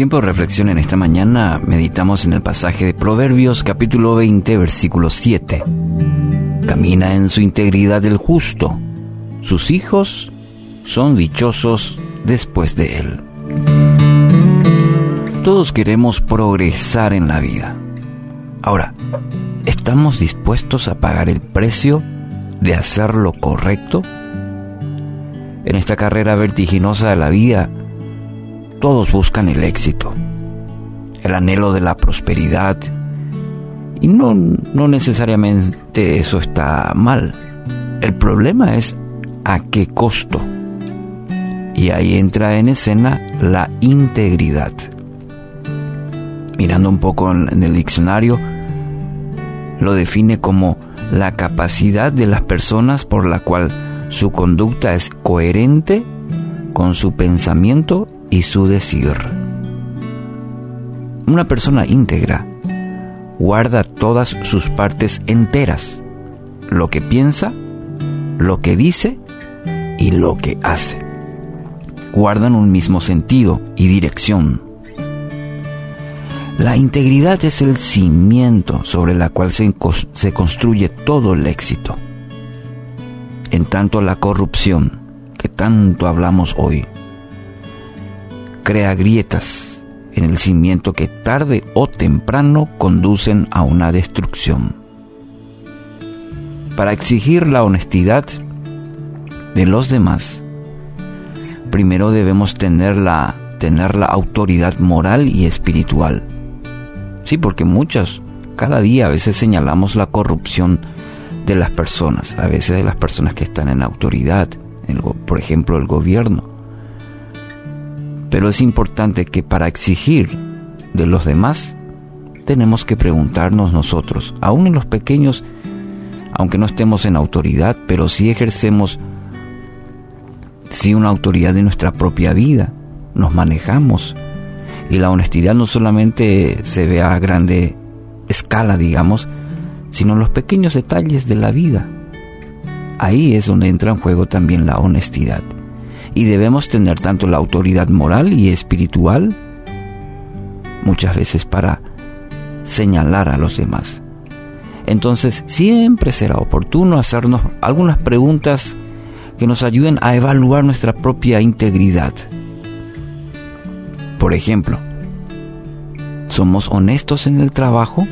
tiempo de reflexión en esta mañana meditamos en el pasaje de Proverbios capítulo 20 versículo 7. Camina en su integridad el justo. Sus hijos son dichosos después de él. Todos queremos progresar en la vida. Ahora, ¿estamos dispuestos a pagar el precio de hacer lo correcto? En esta carrera vertiginosa de la vida, todos buscan el éxito, el anhelo de la prosperidad, y no, no necesariamente eso está mal. El problema es a qué costo. Y ahí entra en escena la integridad. Mirando un poco en el diccionario, lo define como la capacidad de las personas por la cual su conducta es coherente con su pensamiento y su decir. Una persona íntegra guarda todas sus partes enteras, lo que piensa, lo que dice y lo que hace. Guardan un mismo sentido y dirección. La integridad es el cimiento sobre la cual se, se construye todo el éxito. En tanto la corrupción, que tanto hablamos hoy, crea grietas en el cimiento que tarde o temprano conducen a una destrucción. Para exigir la honestidad de los demás, primero debemos tener la, tener la autoridad moral y espiritual. Sí, porque muchas, cada día a veces señalamos la corrupción de las personas, a veces de las personas que están en autoridad, por ejemplo el gobierno. Pero es importante que para exigir de los demás tenemos que preguntarnos nosotros, aún en los pequeños, aunque no estemos en autoridad, pero sí ejercemos sí una autoridad de nuestra propia vida, nos manejamos. Y la honestidad no solamente se ve a grande escala, digamos, sino en los pequeños detalles de la vida. Ahí es donde entra en juego también la honestidad y debemos tener tanto la autoridad moral y espiritual muchas veces para señalar a los demás. Entonces siempre será oportuno hacernos algunas preguntas que nos ayuden a evaluar nuestra propia integridad. Por ejemplo, ¿somos honestos en el trabajo?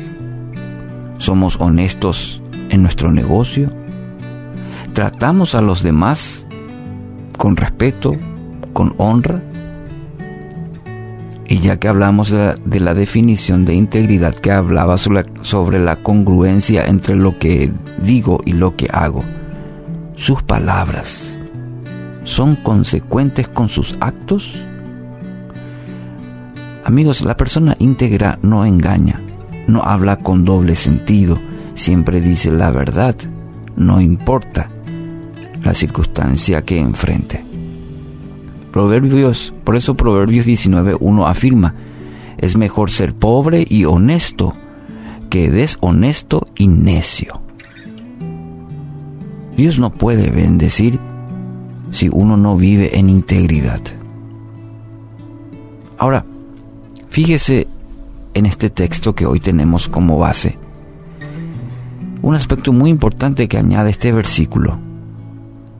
¿Somos honestos en nuestro negocio? ¿Tratamos a los demás con respeto, con honra. Y ya que hablamos de la, definición de integridad que hablaba sobre la congruencia entre lo que digo y lo que hago, sus palabras son consecuentes con sus actos. Amigos, la persona íntegra no engaña, no habla con doble sentido, siempre dice la verdad, no importa la circunstancia que enfrente. Proverbios, por eso Proverbios 19.1 afirma, es mejor ser pobre y honesto que deshonesto y necio. Dios no puede bendecir si uno no vive en integridad. Ahora, fíjese en este texto que hoy tenemos como base. Un aspecto muy importante que añade este versículo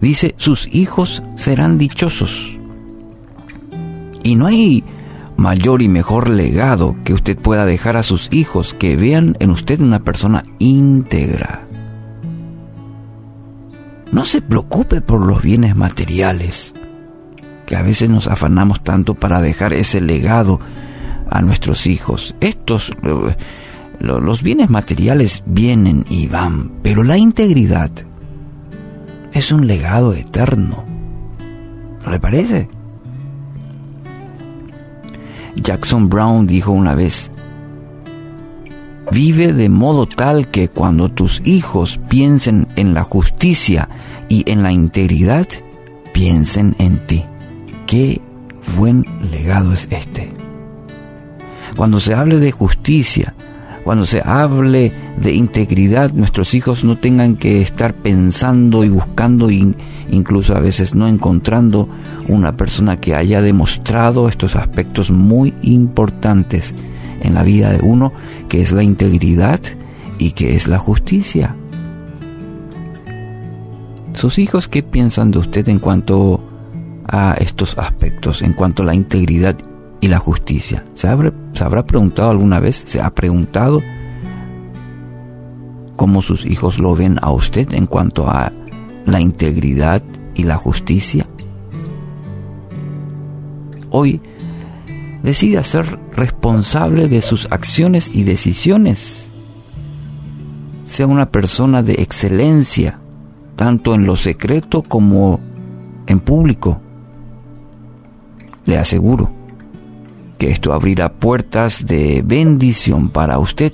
dice, sus hijos serán dichosos. Y no hay mayor y mejor legado que usted pueda dejar a sus hijos que vean en usted una persona íntegra. No se preocupe por los bienes materiales, que a veces nos afanamos tanto para dejar ese legado a nuestros hijos. Estos, los bienes materiales vienen y van, pero la integridad es un legado eterno. ¿No le parece? Jackson Brown dijo una vez, vive de modo tal que cuando tus hijos piensen en la justicia y en la integridad, piensen en ti. Qué buen legado es este. Cuando se hable de justicia, cuando se hable de integridad, nuestros hijos no tengan que estar pensando y buscando, incluso a veces no encontrando una persona que haya demostrado estos aspectos muy importantes en la vida de uno, que es la integridad y que es la justicia. Sus hijos, ¿qué piensan de usted en cuanto a estos aspectos, en cuanto a la integridad y la justicia. ¿Se, habrá preguntado alguna vez? ¿Se ha preguntado cómo sus hijos lo ven a usted en cuanto a la integridad y la justicia? Hoy decida ser responsable de sus acciones y decisiones. Sea una persona de excelencia, tanto en lo secreto como en público. Le aseguro que esto abrirá puertas de bendición para usted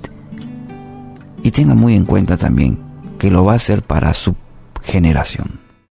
y tenga muy en cuenta también que lo va a hacer para su generación.